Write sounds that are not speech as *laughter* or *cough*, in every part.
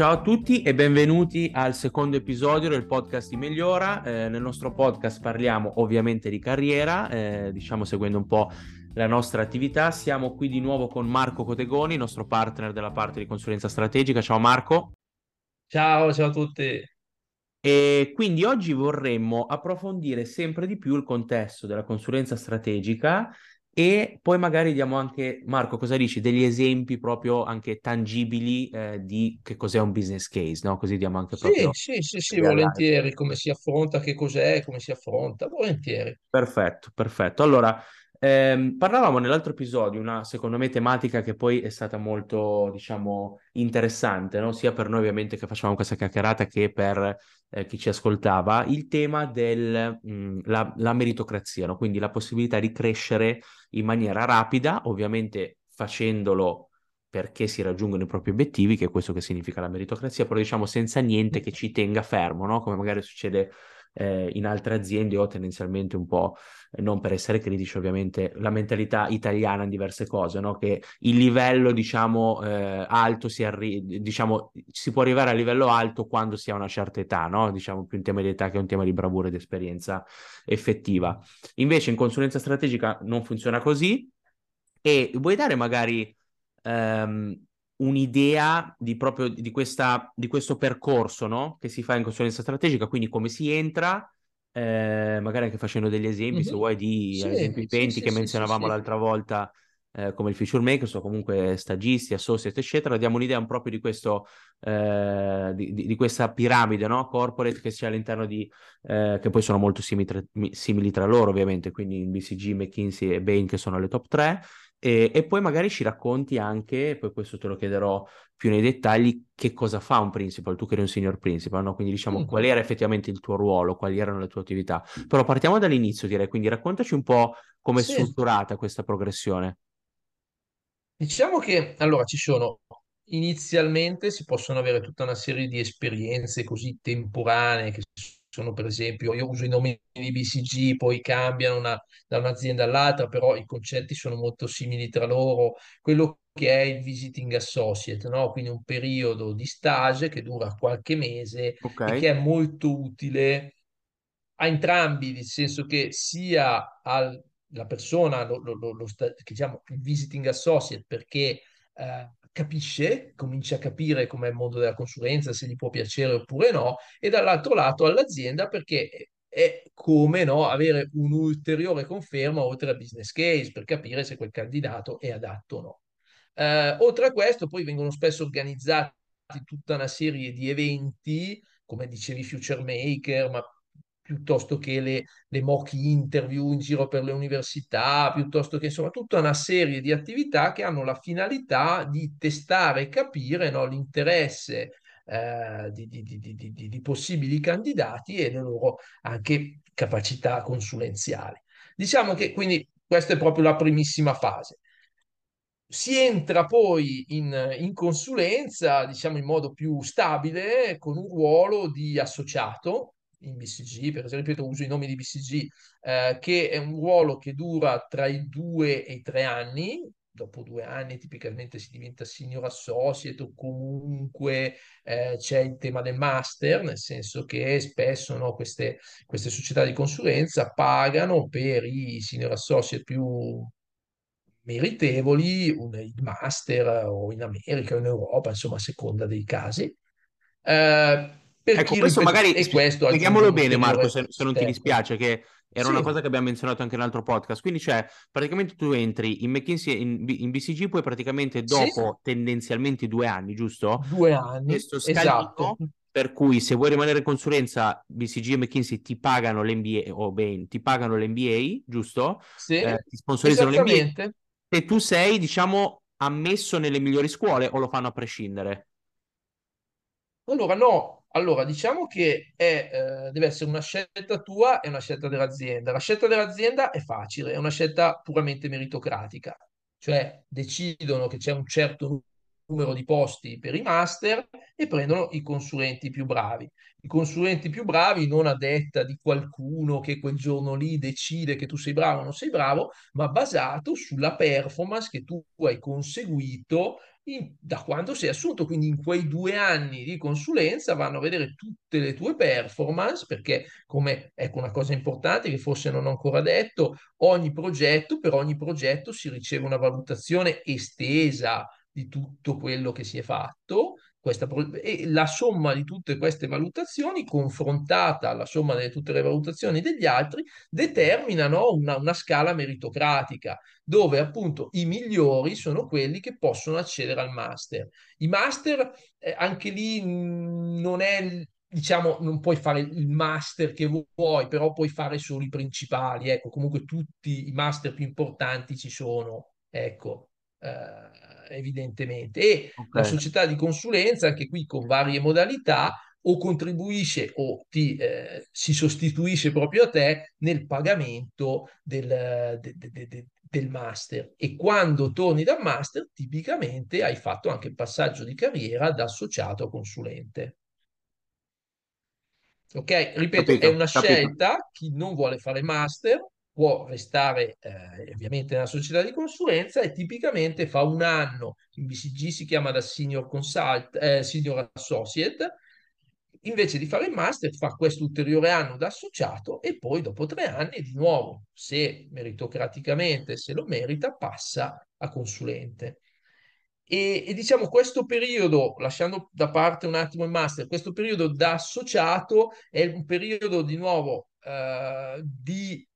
Ciao a tutti e benvenuti al secondo episodio del podcast di Migliora. Eh, nel nostro podcast parliamo ovviamente di carriera, eh, diciamo seguendo un po' la nostra attività. Siamo qui di nuovo con Marco Cotegoni, nostro partner della parte di consulenza strategica. Ciao Marco. Ciao, ciao a tutti. E quindi oggi vorremmo approfondire sempre di più il contesto della consulenza strategica e poi magari diamo anche, Marco, cosa dici? Degli esempi proprio anche tangibili eh, di che cos'è un business case, no? Così diamo anche Sì, proprio... sì, sì, sì, volentieri, come si affronta, che cos'è, come si affronta, volentieri. Perfetto, perfetto. Allora, ehm, parlavamo nell'altro episodio, una secondo me tematica che poi è stata molto, diciamo, interessante, no? Sia per noi ovviamente che facevamo questa chiacchierata che per eh, chi ci ascoltava, il tema della meritocrazia, no? Quindi la possibilità di crescere in maniera rapida, ovviamente facendolo perché si raggiungono i propri obiettivi, che è questo che significa la meritocrazia, però diciamo senza niente che ci tenga fermo, no? Come magari succede eh, in altre aziende o tendenzialmente un po', eh, non per essere critici ovviamente, la mentalità italiana in diverse cose, no? Che il livello diciamo eh, alto si arri- diciamo si può arrivare a livello alto quando si ha una certa età, no? Diciamo più un tema di età che un tema di bravura ed esperienza effettiva. Invece in consulenza strategica non funziona così e vuoi dare magari ehm, un'idea di proprio di, questa, di questo percorso no? che si fa in consulenza strategica, quindi come si entra, eh, magari anche facendo degli esempi, mm-hmm. se vuoi, di sì, esempi penti sì, che sì, menzionavamo l'altra volta, eh, come il feature makers o comunque stagisti, associate, eccetera, diamo un'idea proprio di questo, eh, di, di, questa piramide no? corporate che c'è all'interno di, eh, che poi sono molto simili tra, simili tra loro ovviamente, quindi BCG, McKinsey e Bain che sono le top 3, e, e, poi magari ci racconti anche, poi questo te lo chiederò più nei dettagli, che cosa fa un principal, tu che eri un senior principal, no? Quindi diciamo mm. qual era effettivamente il tuo ruolo, quali erano le tue attività. Però partiamo dall'inizio direi, quindi raccontaci un po' come sì. è strutturata questa progressione. Diciamo che allora ci sono inizialmente si possono avere tutta una serie di esperienze così temporanee che sono per esempio, io uso i nomi di BCG, poi cambiano una, da un'azienda all'altra, però i concetti sono molto simili tra loro. Quello che è il visiting associate, no? quindi un periodo di stage che dura qualche mese okay. e che è molto utile a entrambi, nel senso che sia al, la persona, lo, lo, lo, lo che diciamo il visiting associate, perché eh, capisce, comincia a capire com'è il mondo della consulenza, se gli può piacere oppure no, e dall'altro lato all'azienda perché è come no, avere un'ulteriore conferma oltre al business case per capire se quel candidato è adatto o no. Eh, oltre a questo, poi vengono spesso organizzati tutta una serie di eventi, come dicevi, Future Maker, ma piuttosto che le, le mock interview in giro per le università, piuttosto che insomma tutta una serie di attività che hanno la finalità di testare e capire no, l'interesse eh, di, di, di, di, possibili candidati e le loro anche capacità consulenziali. Diciamo che quindi questa è proprio la primissima fase. Si entra poi in, in consulenza, diciamo in modo più stabile, con un ruolo di associato, in BCG, per esempio, uso i nomi di BCG, eh, che è un ruolo che dura tra i due e i tre anni. Dopo due anni tipicamente si diventa senior associate o comunque eh, c'è il tema del master, nel senso che spesso no, queste, queste società di consulenza pagano per i senior associate più meritevoli un, il master o in America o in Europa, insomma a seconda dei casi. Eh, ecco, questo magari e questo spieghiamolo bene, Marco, se, se, non ti dispiace, che era sì. una cosa che abbiamo menzionato anche in un altro podcast. Quindi, cioè, praticamente tu entri in McKinsey, in, in BCG, poi praticamente dopo sì. tendenzialmente due anni, giusto? Due anni, esatto. Per cui se vuoi rimanere in consulenza, BCG e McKinsey ti pagano l'MBA, o ben, ti pagano l'MBA, giusto? Sì, eh, ti sponsorizzano l'MBA. E tu sei, diciamo, ammesso nelle migliori scuole o lo fanno a prescindere? Allora, no, allora, diciamo che è, eh, deve essere una scelta tua e una scelta dell'azienda. La scelta dell'azienda è facile, è una scelta puramente meritocratica, cioè decidono che c'è un certo numero di posti per i master e prendono i consulenti più bravi. I consulenti più bravi non a detta di qualcuno che quel giorno lì decide che tu sei bravo o non sei bravo, ma basato sulla performance che tu hai conseguito in, da quando sei assunto. Quindi in quei due anni di consulenza vanno a vedere tutte le tue performance, perché come ecco una cosa importante che forse non ho ancora detto, ogni progetto, per ogni progetto si riceve una valutazione estesa di tutto quello che si è fatto. Questa, e la somma di tutte queste valutazioni, confrontata alla somma di tutte le valutazioni degli altri, determinano una, una scala meritocratica, dove appunto i migliori sono quelli che possono accedere al master. I master, eh, anche lì mh, non è diciamo, non puoi fare il master che vuoi, però puoi fare solo i principali. Ecco, comunque tutti i master più importanti ci sono, ecco, eh, evidentemente. E Ok, la società di consulenza, anche qui con varie modalità, o contribuisce o ti, eh, si sostituisce proprio a te nel pagamento del, de, de, de, del master. E quando torni dal master, tipicamente hai fatto anche il passaggio di carriera da associato a consulente. Ok, ripeto, è capito, una capito. scelta. Chi non vuole fare master può restare eh, ovviamente nella società di consulenza e tipicamente fa un anno in BCG si chiama da senior consult, eh, senior associate. Invece di fare il master, fa questo ulteriore anno da associato e poi dopo tre anni, di nuovo, se meritocraticamente se lo merita, passa a consulente. E, e, diciamo questo periodo, lasciando da parte un attimo il master, questo periodo da associato è un periodo di nuovo eh, di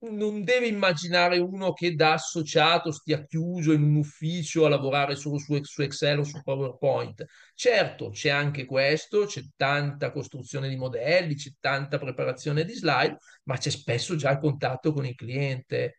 non deve immaginare uno che da associato stia chiuso in un ufficio a lavorare solo su, su Excel o su PowerPoint. Certo, c'è anche questo, c'è tanta costruzione di modelli, c'è tanta preparazione di slide, ma c'è spesso già il contatto con il cliente.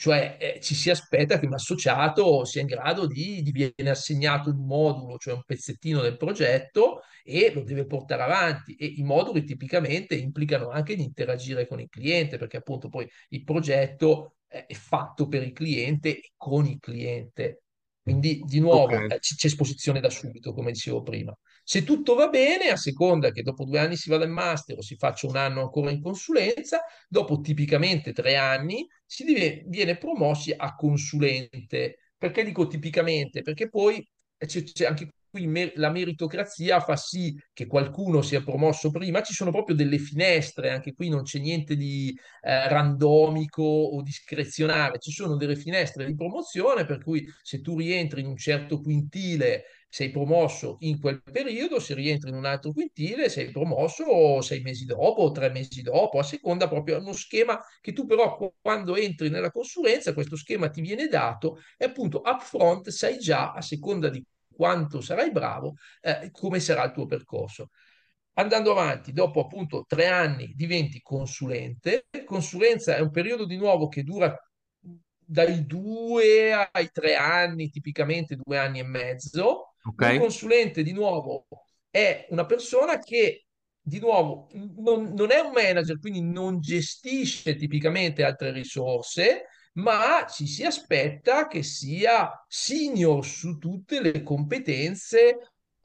Cioè eh, ci si aspetta che un associato sia in grado di, di viene assegnato un modulo, cioè un pezzettino del progetto e lo deve portare avanti. E i moduli tipicamente implicano anche di interagire con il cliente, perché appunto poi il progetto è fatto per il cliente e con il cliente. Quindi, di nuovo, eh, c'è esposizione da subito, come dicevo prima. Se tutto va bene, a seconda che dopo due anni si vada in master o si faccia un anno ancora in consulenza, dopo tipicamente tre anni si div- viene promossi a consulente. Perché dico tipicamente? Perché poi c'è, c'è anche qui mer- la meritocrazia fa sì che qualcuno sia promosso prima, ci sono proprio delle finestre, anche qui non c'è niente di eh, randomico o discrezionale, ci sono delle finestre di promozione per cui se tu rientri in un certo quintile sei promosso in quel periodo, se rientri in un altro quintile sei promosso sei mesi dopo o tre mesi dopo, a seconda proprio uno schema che tu però quando entri nella consulenza questo schema ti viene dato e appunto upfront sai già a seconda di quanto sarai bravo, eh, come sarà il tuo percorso. Andando avanti, dopo appunto tre anni diventi consulente. Consulenza è un periodo di nuovo che dura dai due ai tre anni, tipicamente due anni e mezzo. Ok, Un consulente di nuovo è una persona che di nuovo non, non è un manager, quindi non gestisce tipicamente altre risorse, ma ci si aspetta che sia senior su tutte le competenze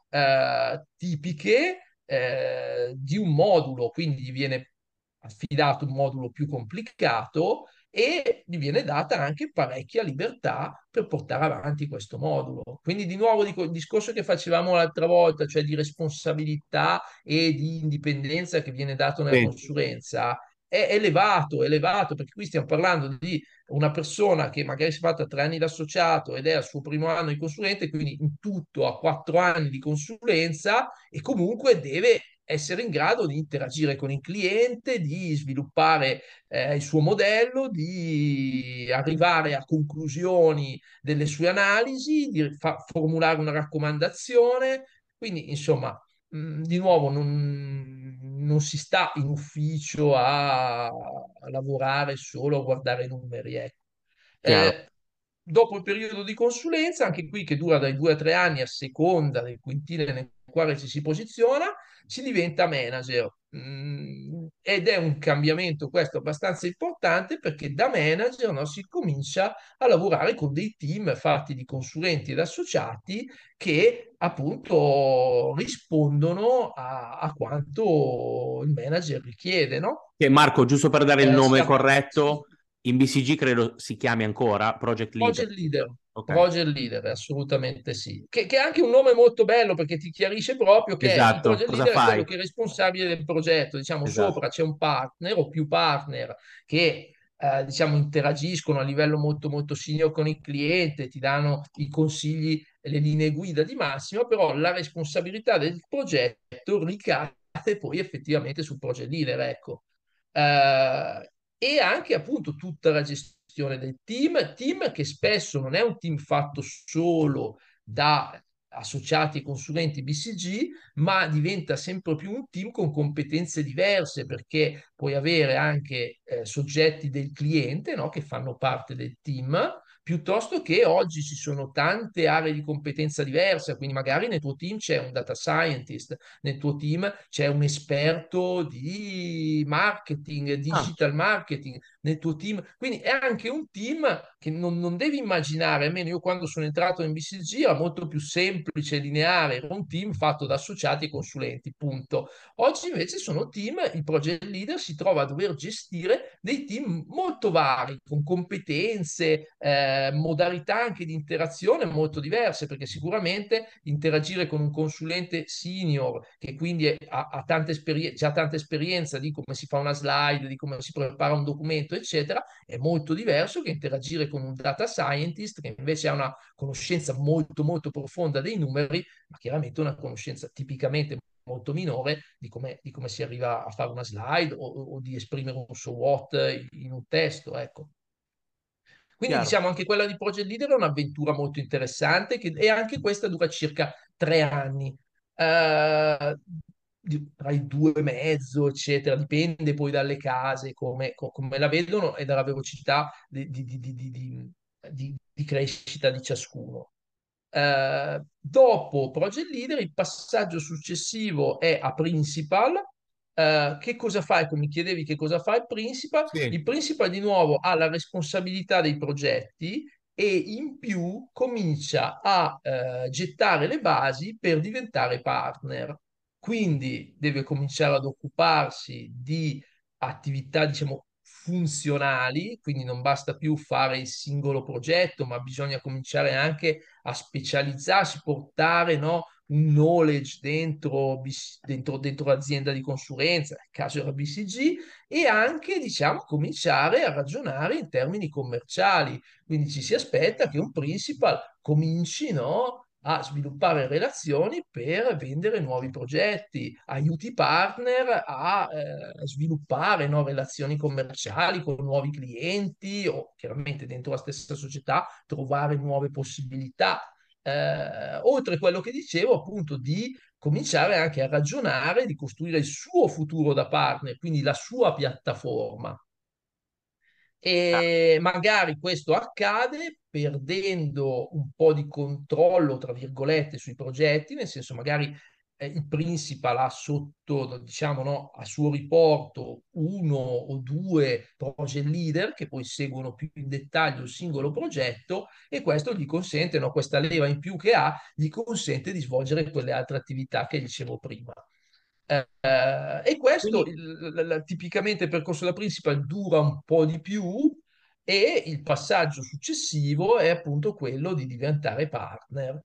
eh, tipiche eh, di un modulo, quindi viene affidato un modulo più complicato e gli viene data anche parecchia libertà per portare avanti questo modulo. Quindi di nuovo dico, il discorso che facevamo l'altra volta, cioè di responsabilità e di indipendenza che viene dato nella sì, consulenza, è elevato, elevato, perché qui stiamo parlando di una persona che magari si è fatta tre anni da associato ed è al suo primo anno di consulente, quindi in tutto ha quattro anni di consulenza e comunque deve essere in grado di interagire con il cliente, di sviluppare eh, il suo modello, di arrivare a conclusioni delle sue analisi, di fa- formulare una raccomandazione. Quindi, insomma, mh, di nuovo, non, non si sta in ufficio a, a lavorare solo a guardare i numeri. Ecco. Eh, dopo il periodo di consulenza, anche qui che dura dai due a tre anni a seconda del quintile nel quale ci si posiziona, si diventa manager. Mm, ed è un cambiamento questo abbastanza importante perché da manager no, si comincia a lavorare con dei team fatti di consulenti ed associati che appunto rispondono a, a quanto il manager richiede, no? Che Marco, giusto per dare il Eh, nome siamo- corretto, in BCG credo si chiami ancora Project Leader. Project Leader, Ok. Project Leader, assolutamente sì. Che, che è anche un nome molto bello perché ti chiarisce proprio che il Esatto, Project cosa Leader è fai? quello che è responsabile del progetto. Diciamo, Esatto. sopra c'è un partner o più partner che eh, diciamo, interagiscono a livello molto molto senior con il cliente, ti danno i consigli e le linee guida di massima, però la responsabilità del progetto ricade poi effettivamente sul Project Leader, ecco. Eh, e anche appunto tutta la gestione del team, team che spesso non è un team fatto solo da associati e consulenti BCG, ma diventa sempre più un team con competenze diverse perché puoi avere anche eh, soggetti del cliente no, che fanno parte del team, piuttosto che oggi ci sono tante aree di competenza diverse, quindi magari nel tuo team c'è un data scientist, nel tuo team c'è un esperto di marketing, Ah, digital marketing nel tuo team, quindi è anche un team che non, non devi immaginare, almeno io quando sono entrato in BCG era molto più semplice lineare, era un team fatto da associati e consulenti, punto. Oggi invece sono team, il project leader si trova a dover gestire dei team molto vari, con competenze, eh, modalità anche di interazione molto diverse, perché sicuramente interagire con un consulente senior che quindi ha, ha tanta esperien- già tanta esperienza di come si fa una slide, di come si prepara un documento, eccetera, è molto diverso che interagire con un data scientist che invece ha una conoscenza molto molto profonda dei numeri, ma chiaramente una conoscenza tipicamente molto minore di come, di come si arriva a fare una slide o, o di esprimere un so what in un testo, ecco. Quindi chiaro. diciamo anche quella di Project Leader è un'avventura molto interessante che, e anche questa dura circa tre anni. Di- tra i due e mezzo, eccetera, dipende poi dalle case, come, co- come la vedono e dalla velocità di, di- di- di- crescita di ciascuno. Eh, dopo Project Leader, il passaggio successivo è a Principal. Eh, che cosa fa? Ecco, mi chiedevi che cosa fa il Principal. Sì. Il Principal di nuovo ha la responsabilità dei progetti e in più comincia a eh, gettare le basi per diventare partner. Quindi deve cominciare ad occuparsi di attività, diciamo, funzionali, quindi non basta più fare il singolo progetto, ma bisogna cominciare anche a specializzarsi, portare, no, un knowledge dentro, dentro, dentro l'azienda di consulenza, nel caso era BCG, e anche, diciamo, cominciare a ragionare in termini commerciali. Quindi ci si aspetta che un principal cominci, no, a sviluppare relazioni per vendere nuovi progetti, aiuti i partner a eh, sviluppare no, relazioni commerciali con nuovi clienti o chiaramente dentro la stessa società trovare nuove possibilità. Eh, oltre a quello che dicevo, appunto, di cominciare anche a ragionare di costruire il suo futuro da partner, quindi la sua piattaforma. E magari questo accade perdendo un po' di controllo, tra virgolette, sui progetti, nel senso magari il principal ha sotto, diciamo, no, a suo riporto uno o due project leader che poi seguono più in dettaglio il singolo progetto e questo gli consente, no, questa leva in più che ha, gli consente di svolgere quelle altre attività che dicevo prima. Eh, e questo Quindi, il- la- tipicamente il percorso da principal dura un po' di più e il passaggio successivo è appunto quello di diventare partner.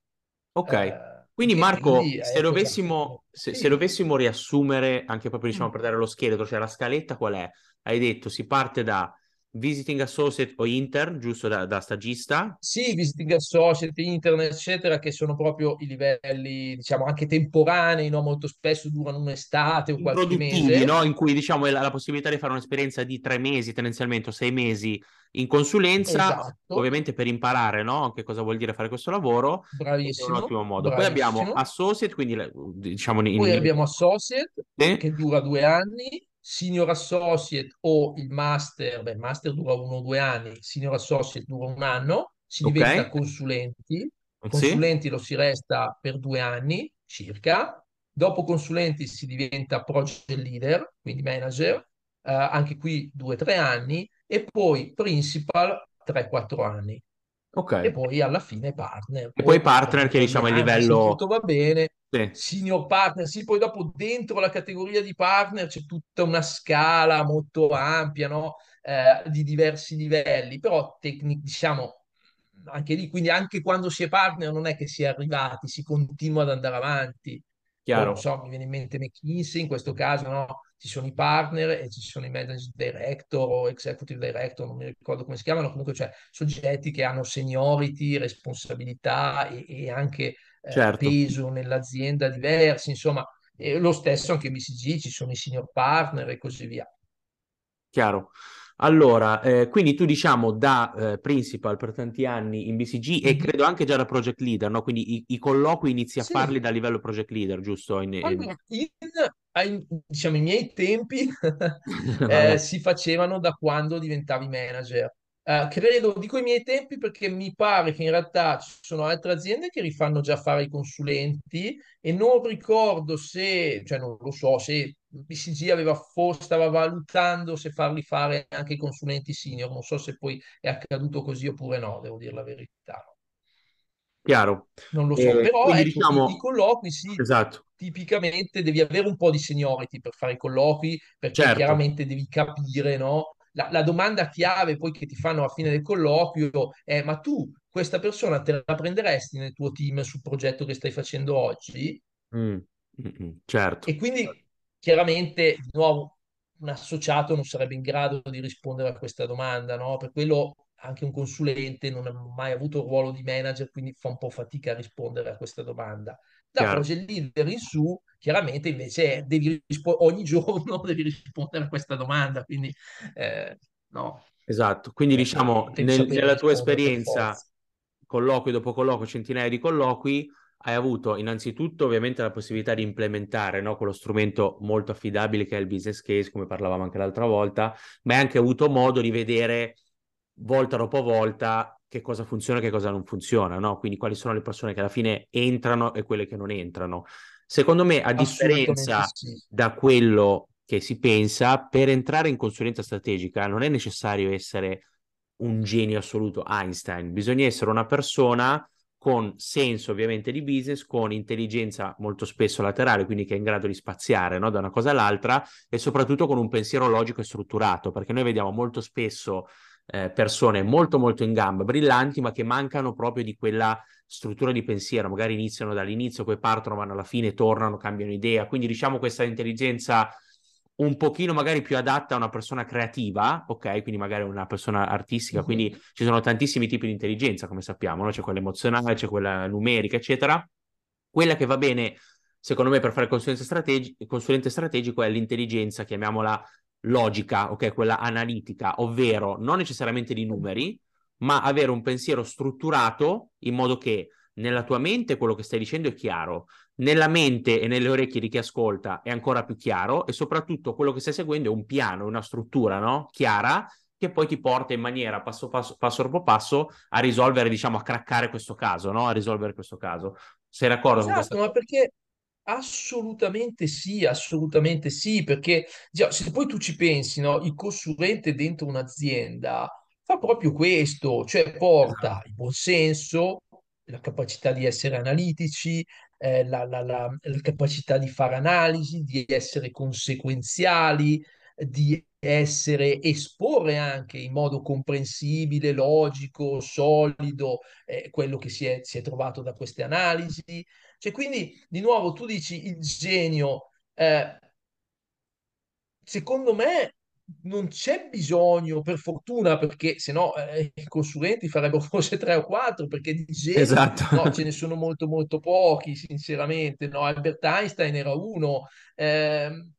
ok. Eh, Quindi Marco, quindi se esatto. dovessimo, se, se Sì. dovessimo riassumere, anche proprio diciamo Mm. per dare lo scheletro, cioè la scaletta qual è? Hai detto si parte da visiting associate o intern, giusto da, da stagista, Sì, visiting associate, internet, eccetera, che sono proprio i livelli, diciamo, anche temporanei, no? Molto spesso durano un'estate o qualche mese. no? In cui diciamo è la, la possibilità di fare un'esperienza di tre mesi, tendenzialmente o sei mesi in consulenza, Esatto, ovviamente per imparare, no? Che cosa vuol dire fare questo lavoro, ed è un bravissimo, ottimo modo. Poi abbiamo bravissimo. associate, quindi diciamo in, Poi abbiamo associate eh? che dura due anni, senior associate o il master, beh, il master dura uno o due anni, senior associate dura un anno, si Ok, diventa consulenti, sì, consulenti lo si resta per due anni circa, dopo consulenti si diventa project leader, quindi manager, eh, anche qui due o tre anni, e poi principal 3-4 anni. Ok. E poi alla fine partner. E poi partner che po' diciamo è il anni, se livello... tutto va bene, Sì, senior partner, sì, poi dopo dentro la categoria di partner c'è tutta una scala molto ampia, no? Eh, di diversi livelli, però tecnic- diciamo anche lì, quindi anche quando si è partner non è che si è arrivati, si continua ad andare avanti. Poi non chiaro, so, mi viene in mente McKinsey, in questo caso no, ci sono i partner e ci sono i managing director o executive director, non mi ricordo come si chiamano, comunque cioè soggetti che hanno seniority, responsabilità e, e anche certo. peso nell'azienda diversi, insomma, e lo stesso anche in BCG, ci sono i senior partner e così via. Chiaro. Allora, eh, quindi tu diciamo da eh, principal per tanti anni in BCG e Mhm. credo anche già da project leader, no? Quindi i, i colloqui inizi a farli Sì, da livello project leader, giusto? In- in- in, diciamo, i miei tempi *laughs* eh, si facevano da quando diventavi manager. Eh, credo, dico i miei tempi perché mi pare che in realtà ci sono altre aziende che rifanno già fare i consulenti e non ricordo se, cioè non lo so, se BCG aveva forse stava valutando se farli fare anche i consulenti senior, non so se poi è accaduto così oppure no, devo dire la verità chiaro. non lo so, Eh, però ecco, i, i diciamo, colloqui sì, esatto, tipicamente devi avere un po' di seniority per fare i colloqui, perché certo, chiaramente devi capire, no? La, la domanda chiave poi che ti fanno alla fine del colloquio è: ma tu questa persona te la prenderesti nel tuo team sul progetto che stai facendo oggi? Mm, mm, mm, certo, E quindi chiaramente, di nuovo, un associato non sarebbe in grado di rispondere a questa domanda, no? Per quello anche un consulente non ha mai avuto il ruolo di manager, quindi fa un po' fatica a rispondere a questa domanda. Da chiaro, project leader in su, chiaramente invece devi rispo- ogni giorno *laughs* devi rispondere a questa domanda, quindi eh, no, esatto. Quindi eh, diciamo, nel- nella tua esperienza, colloqui dopo colloquio, centinaia di colloqui, hai avuto innanzitutto ovviamente la possibilità di implementare, no, quello strumento molto affidabile che è il business case, come parlavamo anche l'altra volta, ma hai anche avuto modo di vedere volta dopo volta che cosa funziona e che cosa non funziona, no? Quindi quali sono le persone che alla fine entrano e quelle che non entrano. Secondo me, a differenza sì. da quello che si pensa, per entrare in consulenza strategica non è necessario essere un genio assoluto Einstein, bisogna essere una persona con senso ovviamente di business, con intelligenza molto spesso laterale, quindi che è in grado di spaziare no, da una cosa all'altra e soprattutto con un pensiero logico e strutturato, perché noi vediamo molto spesso eh, persone molto molto in gamba, brillanti, ma che mancano proprio di quella struttura di pensiero, magari iniziano dall'inizio, poi partono, vanno alla fine, tornano, cambiano idea, quindi diciamo questa intelligenza un pochino magari più adatta a una persona creativa, ok? Quindi magari una persona artistica, Mhm. quindi ci sono tantissimi tipi di intelligenza, come sappiamo, no? C'è quella emozionale, c'è quella numerica, eccetera. Quella che va bene, secondo me, per fare consulente, strategi- consulente strategico è l'intelligenza, chiamiamola logica, ok? Quella analitica, ovvero non necessariamente di numeri, ma avere un pensiero strutturato in modo che nella tua mente quello che stai dicendo è chiaro, nella mente e nelle orecchie di chi ascolta è ancora più chiaro e soprattutto quello che stai seguendo è un piano, una struttura, no? Chiara che poi ti porta in maniera passo, passo, passo dopo passo a risolvere, diciamo, a craccare questo caso, no? A risolvere questo caso. Sei d'accordo con questa Esatto, ma perché assolutamente sì, assolutamente sì, perché già, se poi tu ci pensi, no, il consulente dentro un'azienda fa proprio questo, cioè porta Esatto. il buon senso, la capacità di essere analitici, eh, la, la- la- la capacità di fare analisi, di essere conseguenziali, di essere, esporre anche in modo comprensibile, logico, solido, eh, quello che si è si è trovato da queste analisi cioè, quindi, di nuovo, tu dici il genio, eh, secondo me non c'è bisogno, per fortuna, perché se no eh, i consulenti farebbero forse tre o quattro, perché di geni, Esatto. no, ce ne sono molto molto pochi, sinceramente, no? Albert Einstein era uno. ehm,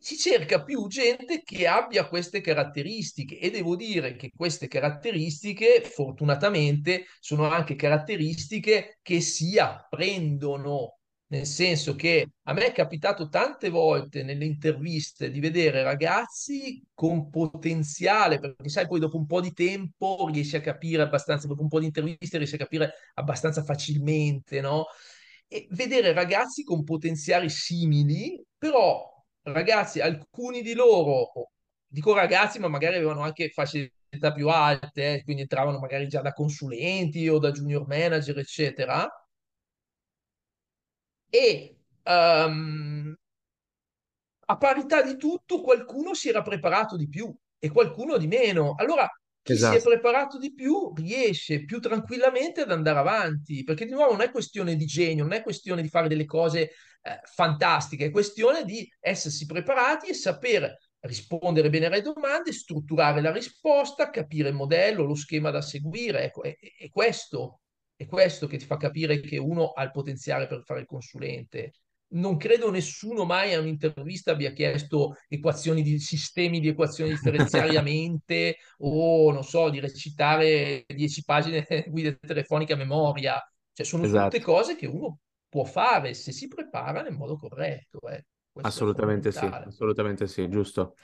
si cerca più gente che abbia queste caratteristiche e devo dire che queste caratteristiche, fortunatamente, sono anche caratteristiche che si apprendono, nel senso che a me è capitato tante volte nelle interviste di vedere ragazzi con potenziale, perché sai, poi dopo un po' di tempo riesci a capire abbastanza, dopo un po' di interviste riesci a capire abbastanza facilmente, no? e vedere ragazzi con potenziali simili, però ragazzi, alcuni di loro, dico ragazzi, ma magari avevano anche età più alte, eh, quindi entravano magari già da consulenti o da junior manager, eccetera. E um, a parità di tutto qualcuno si era preparato di più e qualcuno di meno. Allora chi esatto. si è esatto. preparato di più riesce più tranquillamente ad andare avanti, perché di nuovo non è questione di genio, non è questione di fare delle cose eh, fantastiche, è questione di essersi preparati e saper rispondere bene alle domande, strutturare la risposta, capire il modello, lo schema da seguire. Ecco, è, è questo, è questo che ti fa capire che uno ha il potenziale per fare il consulente non credo nessuno mai a un'intervista abbia chiesto equazioni di sistemi di equazioni differenziali a mente *laughs* o non so, di recitare dieci pagine *laughs* guida telefonica a memoria. Cioè, sono esatto. tutte cose che uno può fare se si prepara nel modo corretto. Eh. Assolutamente sì, assolutamente sì, giusto.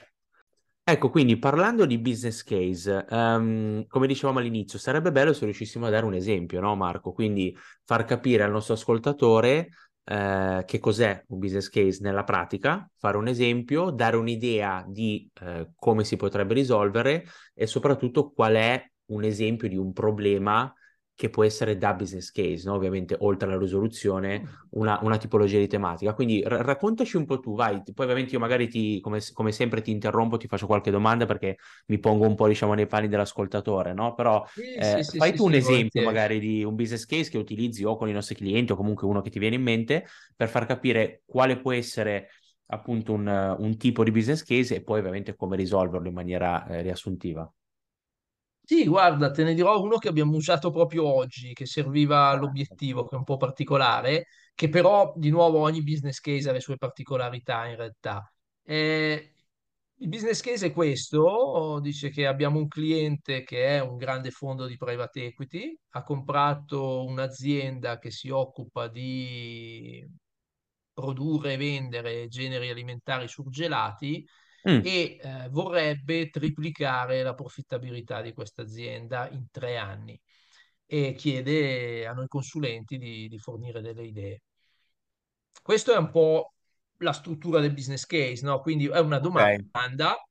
Ecco, quindi parlando di business case, um, come dicevamo all'inizio, sarebbe bello se riuscissimo a dare un esempio, no Marco? Quindi far capire al nostro ascoltatore eh, che cos'è un business case nella pratica, fare un esempio, dare un'idea di eh, come si potrebbe risolvere e soprattutto qual è un esempio di un problema che può essere da business case, no? ovviamente oltre alla risoluzione, una, una tipologia di tematica. Quindi r- raccontaci un po' tu, vai, poi ovviamente io magari ti, come, come, sempre ti interrompo, ti faccio qualche domanda perché mi pongo un po' diciamo nei panni dell'ascoltatore, no? Però sì, eh, sì, fai sì, tu un esempio magari di un business case che utilizzi o con i nostri clienti o comunque uno che ti viene in mente per far capire quale può essere appunto un, un tipo di business case e poi ovviamente come risolverlo in maniera eh, riassuntiva. Sì, guarda, te ne dirò uno che abbiamo usato proprio oggi, che serviva all'obiettivo, che è un po' particolare, che però di nuovo ogni business case ha le sue particolarità in realtà. Eh, il business case è questo, dice che abbiamo un cliente che è un grande fondo di private equity, ha comprato un'azienda che si occupa di produrre e vendere generi alimentari surgelati mm. e eh, vorrebbe triplicare la profittabilità di questa azienda in tre anni e chiede a noi consulenti di, di fornire delle idee. Questo è un po' la struttura del business case, no? Quindi è una domanda okay.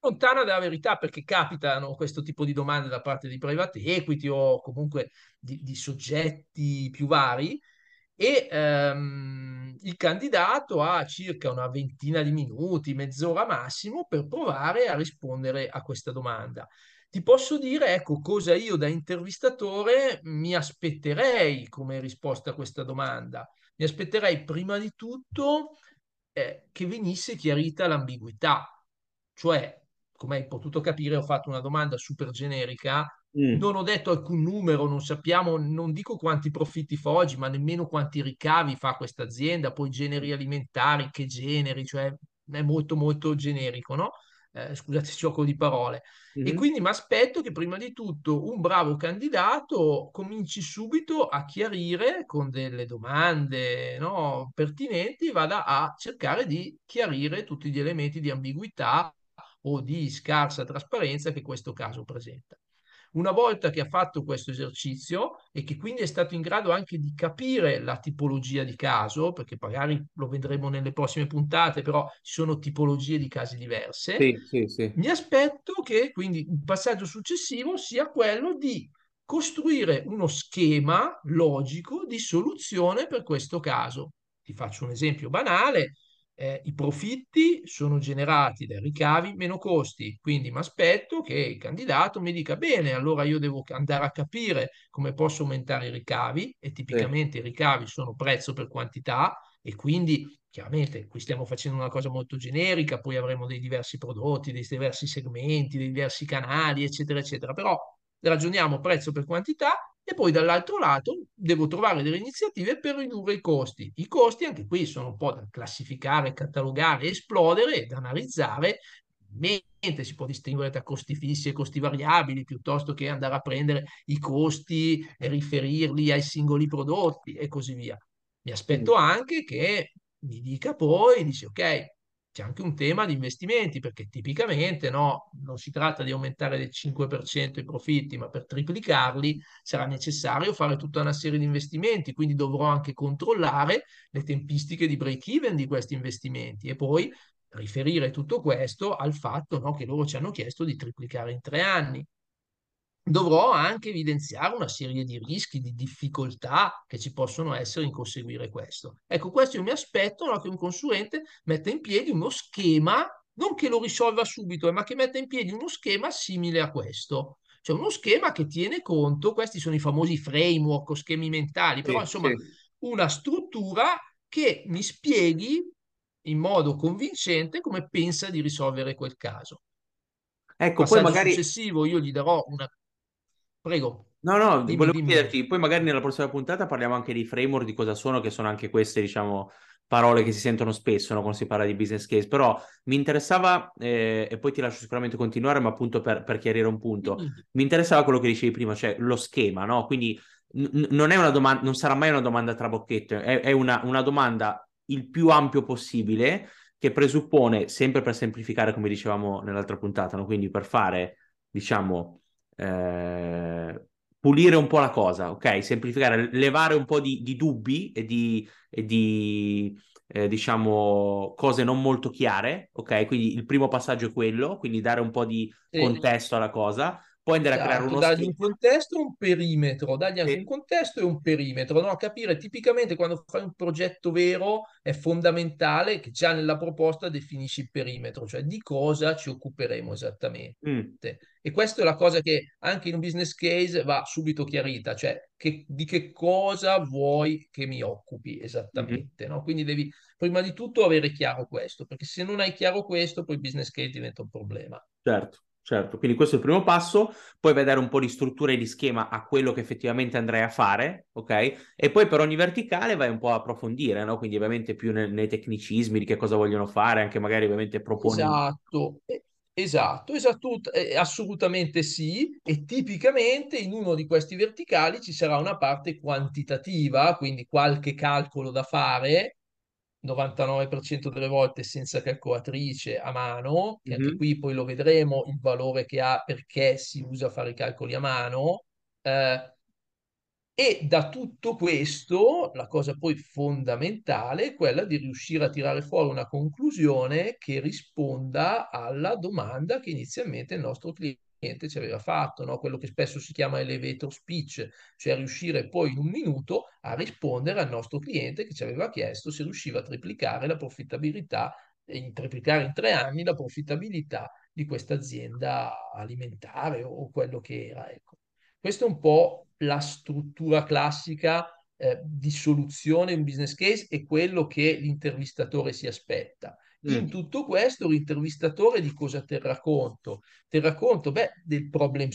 lontana dalla verità perché capitano questo tipo di domande da parte di private equity o comunque di, di soggetti più vari e ehm, il candidato ha circa una ventina di minuti, mezz'ora massimo per provare a rispondere a questa domanda. Ti posso dire, ecco, cosa io da intervistatore mi aspetterei come risposta a questa domanda. Mi aspetterei prima di tutto eh, che venisse chiarita l'ambiguità, cioè, come hai potuto capire, ho fatto una domanda super generica Mm. Non ho detto alcun numero, non sappiamo, non dico quanti profitti fa oggi, ma nemmeno quanti ricavi fa questa azienda, poi generi alimentari, che generi, cioè è molto molto generico, no? Eh, scusate il gioco di parole. Mm-hmm. E quindi mi aspetto che prima di tutto un bravo candidato cominci subito a chiarire con delle domande no, pertinenti, vada a cercare di chiarire tutti gli elementi di ambiguità o di scarsa trasparenza che questo caso presenta. Una volta che ha fatto questo esercizio e che quindi è stato in grado anche di capire la tipologia di caso, perché magari lo vedremo nelle prossime puntate, però ci sono tipologie di casi diverse, sì, sì, sì. mi aspetto che quindi il passaggio successivo sia quello di costruire uno schema logico di soluzione per questo caso. Ti faccio un esempio banale eh, i profitti sono generati dai ricavi meno costi, quindi mi aspetto che il candidato mi dica bene, allora io devo andare a capire come posso aumentare i ricavi e tipicamente sì. i ricavi sono prezzo per quantità e quindi chiaramente qui stiamo facendo una cosa molto generica, poi avremo dei diversi prodotti, dei diversi segmenti, dei diversi canali, eccetera, eccetera, però ragioniamo prezzo per quantità e poi dall'altro lato devo trovare delle iniziative per ridurre i costi. I costi anche qui sono un po' da classificare, catalogare, esplodere ed analizzare. Mente si può distinguere tra costi fissi e costi variabili piuttosto che andare a prendere i costi e riferirli ai singoli prodotti e così via. Mi aspetto anche che mi dica poi, dice ok, c'è anche un tema di investimenti, perché tipicamente no, non si tratta di aumentare del 5% i profitti, ma per triplicarli sarà necessario fare tutta una serie di investimenti, quindi dovrò anche controllare le tempistiche di break-even di questi investimenti e poi riferire tutto questo al fatto no, che loro ci hanno chiesto di triplicare in tre anni dovrò anche evidenziare una serie di rischi, di difficoltà che ci possono essere in conseguire questo. Ecco, questo io mi aspetto no, che un consulente metta in piedi uno schema, non che lo risolva subito, eh, ma che metta in piedi uno schema simile a questo. Cioè uno schema che tiene conto, questi sono i famosi framework o schemi mentali, però sì, insomma sì. una struttura che mi spieghi in modo convincente come pensa di risolvere quel caso. Ecco, poi magari successivo, io gli darò una Prego, No, no, dimmi, volevo dimmi. chiederti, poi magari nella prossima puntata parliamo anche di framework, di cosa sono, che sono anche queste, diciamo, parole che si sentono spesso, no, quando si parla di business case, però mi interessava, eh, e poi ti lascio sicuramente continuare, ma appunto per, per chiarire un punto, Dimmi. mi interessava quello che dicevi prima, cioè lo schema, no? Quindi n- non è una domanda, non sarà mai una domanda trabocchetto, è, è una, una domanda il più ampio possibile, che presuppone, sempre per semplificare, come dicevamo nell'altra puntata, no? Quindi per fare, diciamo... Eh, pulire un po' la cosa, ok? Semplificare, levare un po' di, di dubbi e di, e di eh, diciamo, cose non molto chiare, ok? Quindi il primo passaggio è quello, quindi dare un po' di contesto alla cosa, poi andare a creare esatto, uno dargli un schema. contesto e un perimetro, dargli anche un Sì. contesto e un perimetro, no? Capire tipicamente quando fai un progetto vero è fondamentale che già nella proposta definisci il perimetro, cioè di cosa ci occuperemo esattamente. Mm, E questa è la cosa che anche in un business case va subito chiarita, cioè che- di che cosa vuoi che mi occupi esattamente, no? Quindi devi prima di tutto avere chiaro questo, perché se non hai chiaro questo, poi il business case diventa un problema. Certo, certo. Quindi questo è il primo passo, poi vedere un po' di struttura e di schema a quello che effettivamente andrei a fare, ok? E poi per ogni verticale vai un po' a approfondire, no? Quindi ovviamente più nel- nei tecnicismi di che cosa vogliono fare, anche magari ovviamente proponi... Esatto, esatto, esatto, eh, assolutamente sì. E tipicamente in uno di questi verticali ci sarà una parte quantitativa, quindi qualche calcolo da fare, 99% delle volte senza calcolatrice a mano, che anche qui poi lo vedremo il valore che ha perché si usa fare i calcoli a mano. eh, e da tutto questo, la cosa poi fondamentale è quella di riuscire a tirare fuori una conclusione che risponda alla domanda che inizialmente il nostro cliente ci aveva fatto, no? Quello che spesso si chiama elevator speech, cioè riuscire poi in un minuto a rispondere al nostro cliente che ci aveva chiesto se riusciva a triplicare la profittabilità, in triplicare in tre anni la profittabilità di questa azienda alimentare o quello che era, ecco. Questa è un po' la struttura classica eh, di soluzione in business case e quello che l'intervistatore si aspetta. In mm, tutto questo, l'intervistatore di cosa terrà conto? Terrà conto, beh, del problem,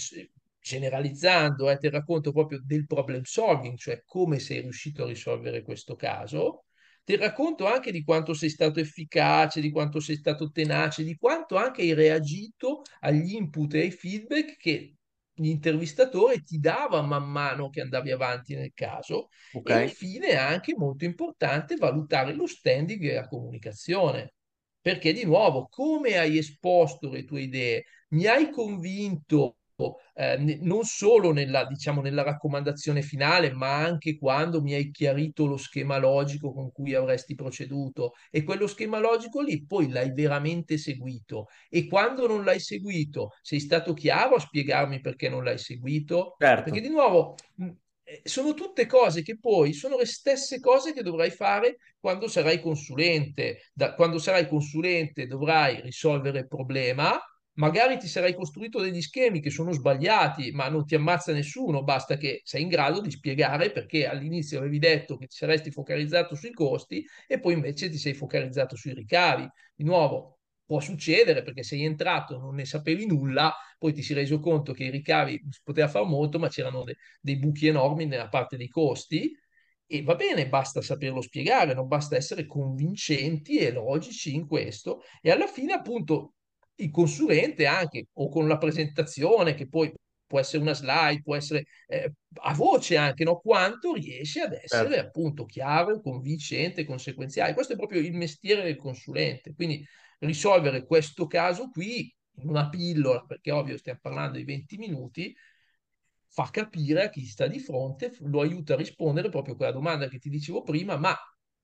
generalizzando, eh, terrà conto proprio del problem solving, cioè come sei riuscito a risolvere questo caso. Terrà conto anche di quanto sei stato efficace, di quanto sei stato tenace, di quanto anche hai reagito agli input e ai feedback che l'intervistatore ti dava man mano che andavi avanti nel caso ok, e infine è anche molto importante valutare lo standing e la comunicazione. Perché di nuovo, come hai esposto le tue idee? Mi hai convinto eh, non solo nella, diciamo, nella raccomandazione finale, ma anche quando mi hai chiarito lo schema logico con cui avresti proceduto e quello schema logico lì poi l'hai veramente seguito e quando non l'hai seguito sei stato chiaro a spiegarmi perché non l'hai seguito? Perché certo, di nuovo sono tutte cose che poi sono le stesse cose che dovrai fare quando sarai consulente. Da, quando sarai consulente dovrai risolvere il problema magari ti sarai costruito degli schemi che sono sbagliati, ma non ti ammazza nessuno, basta che sei in grado di spiegare perché all'inizio avevi detto che ti saresti focalizzato sui costi e poi invece ti sei focalizzato sui ricavi. Di nuovo, può succedere perché sei entrato, non ne sapevi nulla, poi ti sei reso conto che i ricavi si poteva fare molto, ma c'erano de- dei buchi enormi nella parte dei costi. E va bene, basta saperlo spiegare, non basta essere convincenti e logici in questo. E alla fine, appunto, il consulente anche, o con la presentazione, che poi può essere una slide, può essere eh, a voce anche, no? quanto riesce ad certo. essere appunto chiaro, convincente, conseguenziale. Questo è proprio il mestiere del consulente. Quindi risolvere questo caso qui in una pillola, perché ovvio stiamo parlando di 20 minuti, fa capire a chi sta di fronte, lo aiuta a rispondere proprio a quella domanda che ti dicevo prima, ma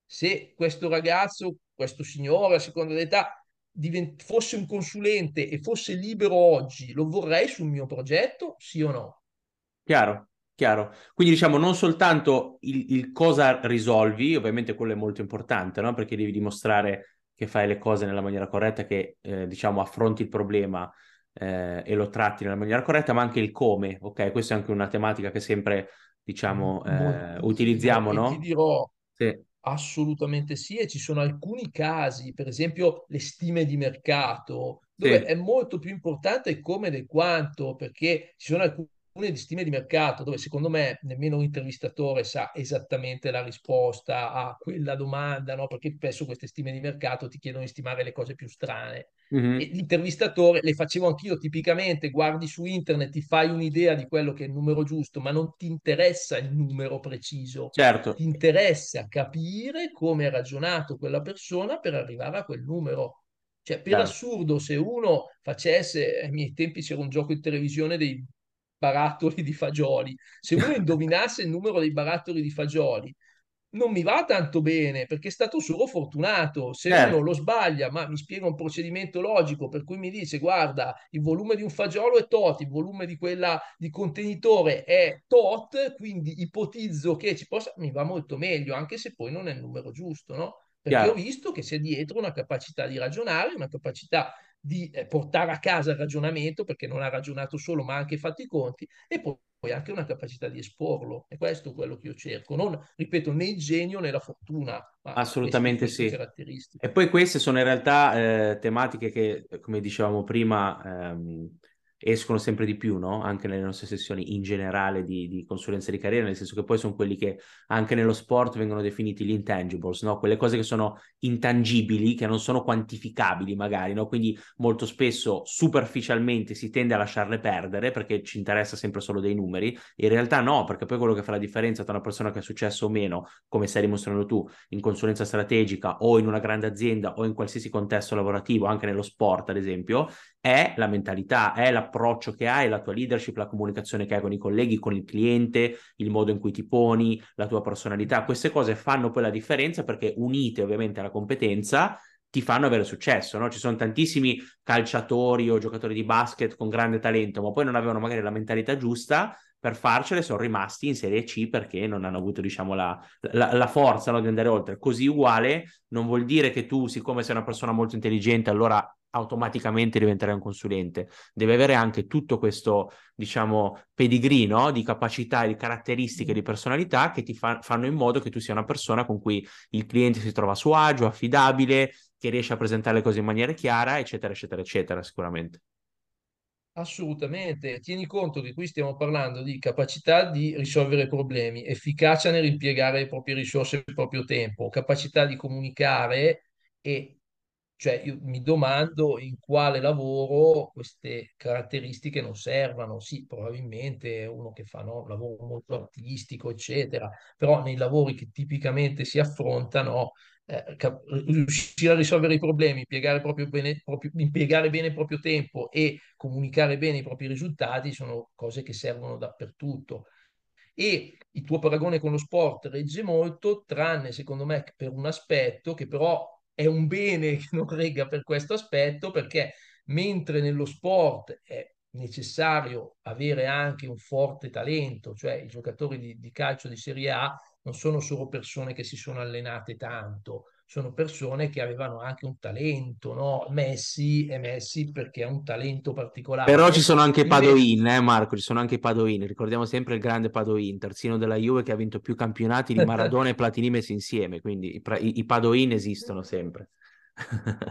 se questo ragazzo, questo signore, a seconda dell'età, divent- fosse un consulente e fosse libero oggi, lo vorrei sul mio progetto, sì o no? Chiaro, chiaro. Quindi diciamo non soltanto il, il cosa risolvi, ovviamente quello è molto importante, no? Perché devi dimostrare che fai le cose nella maniera corretta, che eh, diciamo affronti il problema eh, e lo tratti nella maniera corretta, ma anche il come, ok? Questa è anche una tematica che sempre diciamo eh, utilizziamo, no? ti dirò, sì. Assolutamente sì, e ci sono alcuni casi, per esempio le stime di mercato, dove Sì. è molto più importante come del quanto, perché ci sono alcune di stime di mercato dove secondo me nemmeno un intervistatore sa esattamente la risposta a quella domanda, no? Perché spesso queste stime di mercato ti chiedono di stimare le cose più strane. E Mhm. l'intervistatore, le facevo anch'io tipicamente, guardi su internet, ti fai un'idea di quello che è il numero giusto, ma non ti interessa il numero preciso ti Certo, interessa capire come ha ragionato quella persona per arrivare a quel numero. Cioè, per chiaro. assurdo, se uno facesse, ai miei tempi c'era un gioco in televisione dei barattoli di fagioli, se uno *laughs* indovinasse il numero dei barattoli di fagioli, non mi va tanto bene perché è stato solo fortunato. Se uno Certo, lo sbaglia, ma mi spiega un procedimento logico per cui mi dice: Guarda, il volume di un fagiolo è tot, il volume di quella di contenitore è tot, quindi ipotizzo che ci possa. Mi va molto meglio, anche se poi non è il numero giusto, no? Perché ho chiaro. visto che c'è dietro una capacità di ragionare, una capacità di eh, portare a casa il ragionamento, perché non ha ragionato solo, ma ha anche fatto i conti, e poi anche una capacità di esporlo. E questo è quello che io cerco. Non, ripeto, né il genio né la fortuna, Assolutamente sì. E poi queste sono in realtà eh, tematiche che, come dicevamo prima, ehm, escono sempre di più, no? Anche nelle nostre sessioni in generale di, di consulenza di carriera, nel senso che poi sono quelli che anche nello sport vengono definiti gli intangibles, no? Quelle cose che sono intangibili, che non sono quantificabili magari, no? Quindi molto spesso superficialmente si tende a lasciarle perdere perché ci interessa sempre solo dei numeri. In realtà no, perché poi quello che fa la differenza tra una persona che ha successo o meno, come stai dimostrando tu, in consulenza strategica o in una grande azienda o in qualsiasi contesto lavorativo, anche nello sport ad esempio, è la mentalità, è l'approccio che hai, la tua leadership, la comunicazione che hai con i colleghi, con il cliente, il modo in cui ti poni, la tua personalità. Queste cose fanno poi la differenza perché unite ovviamente alla competenza ti fanno avere successo, no? Ci sono tantissimi calciatori o giocatori di basket con grande talento, ma poi non avevano magari la mentalità giusta per farcele, sono rimasti in Serie C perché non hanno avuto, diciamo, la, la, la forza no, di andare oltre. Così uguale non vuol dire che tu, siccome sei una persona molto intelligente, allora automaticamente diventerai un consulente. Deve avere anche tutto questo, diciamo, pedigree no? di capacità e di caratteristiche di personalità che ti fa- fanno in modo che tu sia una persona con cui il cliente si trova a suo agio, affidabile, che riesce a presentare le cose in maniera chiara, eccetera, eccetera, eccetera, sicuramente. Assolutamente. Tieni conto che qui stiamo parlando di capacità di risolvere problemi, efficacia nell'impiegare le proprie risorse e il proprio tempo, capacità di comunicare e cioè io mi domando in quale lavoro queste caratteristiche non servano. Sì, probabilmente uno che fa no, un lavoro molto artistico, eccetera, però nei lavori che tipicamente si affrontano, eh, cap- riuscire a risolvere i problemi, impiegare, bene, proprio- impiegare bene il proprio tempo e comunicare bene i propri risultati sono cose che servono dappertutto. E il tuo paragone con lo sport regge molto, tranne secondo me per un aspetto che però è un bene che non regga per questo aspetto, perché mentre nello sport è necessario avere anche un forte talento, cioè i giocatori di, di calcio di Serie A non sono solo persone che si sono allenate tanto, sono persone che avevano anche un talento, no? Messi è Messi perché ha un talento Però ci particolare. sono anche Padoin, eh Marco, ci sono anche i Padoin. Ricordiamo sempre il grande Padoin, terzino della Juve che ha vinto più campionati di *laughs* Maradona e Platini messi insieme, quindi i, i Padoin esistono sempre.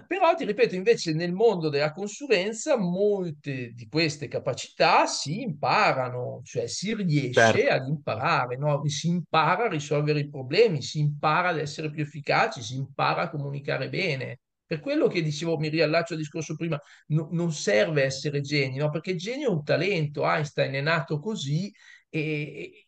Però ti ripeto, invece nel mondo della consulenza molte di queste capacità si imparano, cioè si riesce Certo. ad imparare, no? Si impara a risolvere i problemi, si impara ad essere più efficaci, si impara a comunicare bene. Per quello che dicevo, mi riallaccio al discorso prima, no- non serve essere geni, no? Perché il genio è un talento, Einstein è nato così e,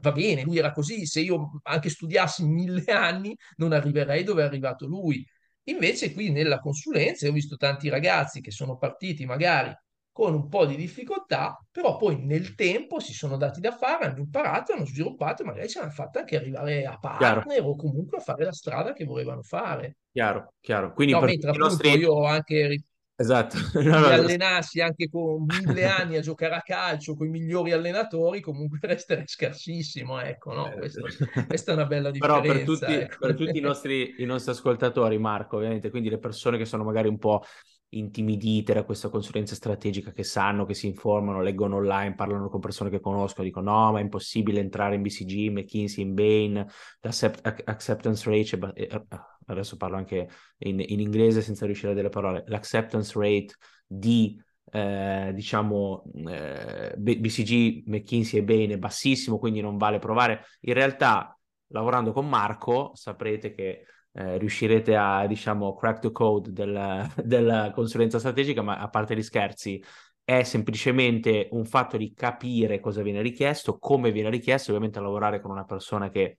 va bene, lui era così, se io anche studiassi mille *laughs* anni non arriverei dove è arrivato lui Invece qui nella consulenza ho visto tanti ragazzi che sono partiti magari con un po' di difficoltà, però poi nel tempo si sono dati da fare, hanno imparato, hanno sviluppato e magari ce l'hanno fatta anche arrivare a Chiaro, partner o comunque a fare la strada che volevano fare. chiaro, chiaro. Quindi No, per mentre appunto nostri... io ho anche Esatto. *laughs* No, no, allenassi anche con mille anni a giocare a calcio con i migliori allenatori, comunque *laughs* resterei scarsissimo, ecco, no? Eh, Questo- *laughs* questa è una bella Però per differenza, tutti, ecco. per tutti i nostri, i nostri ascoltatori, Marco, ovviamente, quindi le persone che sono magari un po' intimidite da questa consulenza strategica, che sanno, che si informano, leggono online, parlano con persone che conoscono, dicono no, ma è impossibile entrare in BCG, McKinsey, in Bain, l'acceptance rate, eh, adesso parlo anche in, in inglese senza riuscire a delle parole, l'acceptance rate di eh, diciamo eh, BCG, McKinsey e Bain è bassissimo, quindi non vale provare. In realtà, lavorando con Marco, saprete che eh, riuscirete a, diciamo, crack the code del, *laughs* della consulenza strategica, ma a parte gli scherzi, è semplicemente un fatto di capire cosa viene richiesto, come viene richiesto, ovviamente lavorare con una persona che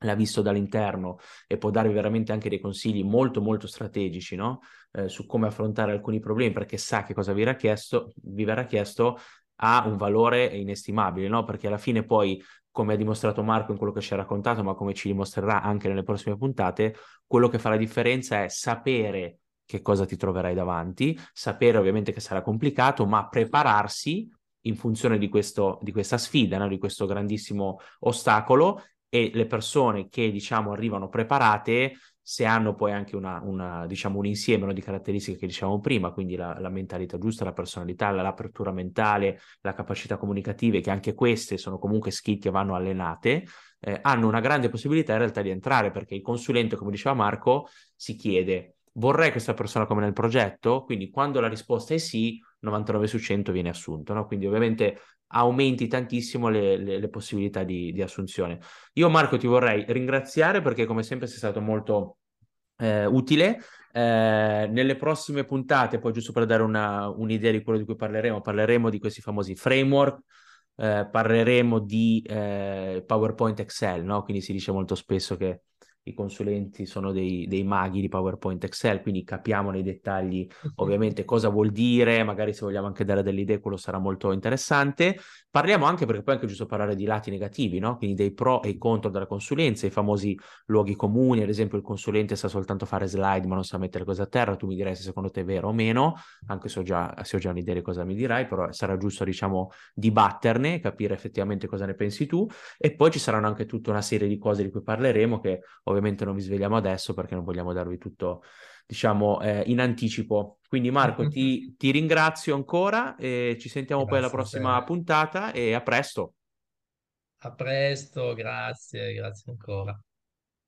l'ha visto dall'interno e può darvi veramente anche dei consigli molto molto strategici, no? Eh, su come affrontare alcuni problemi perché sa che cosa vi verrà chiesto, vi verrà chiesto ha un valore inestimabile, no? Perché alla fine poi, come ha dimostrato Marco in quello che ci ha raccontato, ma come ci dimostrerà anche nelle prossime puntate, quello che fa la differenza è sapere che cosa ti troverai davanti, sapere ovviamente che sarà complicato, ma prepararsi in funzione di, questo, di questa sfida, no? di questo grandissimo ostacolo e le persone che diciamo arrivano preparate se hanno poi anche una, una, diciamo, un insieme no, di caratteristiche che dicevamo prima, quindi la, la, mentalità giusta, la personalità, l'apertura mentale, la capacità comunicative, che anche queste sono comunque skill che vanno allenate, eh, hanno una grande possibilità in realtà di entrare, perché il consulente, come diceva Marco, si chiede vorrei questa persona come nel progetto, quindi quando la risposta è sì, 99 su 100 viene assunto, no? Quindi ovviamente aumenti tantissimo le, le, le possibilità di, di, assunzione. Io Marco ti vorrei ringraziare perché come sempre sei stato molto eh, utile. Eh, nelle prossime puntate, poi giusto per dare una, un'idea di quello di cui parleremo, parleremo di questi famosi framework, eh, parleremo di eh, PowerPoint Excel, no? Quindi si dice molto spesso che i consulenti sono dei, dei, maghi di PowerPoint Excel, quindi capiamo nei dettagli ovviamente cosa vuol dire, magari se vogliamo anche dare delle idee quello sarà molto interessante. Parliamo anche, perché poi è anche giusto parlare di lati negativi, no? quindi dei pro e i contro della consulenza, i famosi luoghi comuni, ad esempio il consulente sa soltanto fare slide ma non sa mettere cose a terra, tu mi direi se secondo te è vero o meno, anche se ho già, se ho già un'idea di cosa mi dirai, però sarà giusto diciamo dibatterne, capire effettivamente cosa ne pensi tu e poi ci saranno anche tutta una serie di cose di cui parleremo che ovviamente non vi svegliamo adesso perché non vogliamo darvi tutto, diciamo, eh, in anticipo. Quindi Marco, ti, *laughs* ti, ringrazio ancora e ci sentiamo grazie poi alla prossima puntata e a presto. A presto, grazie, grazie ancora.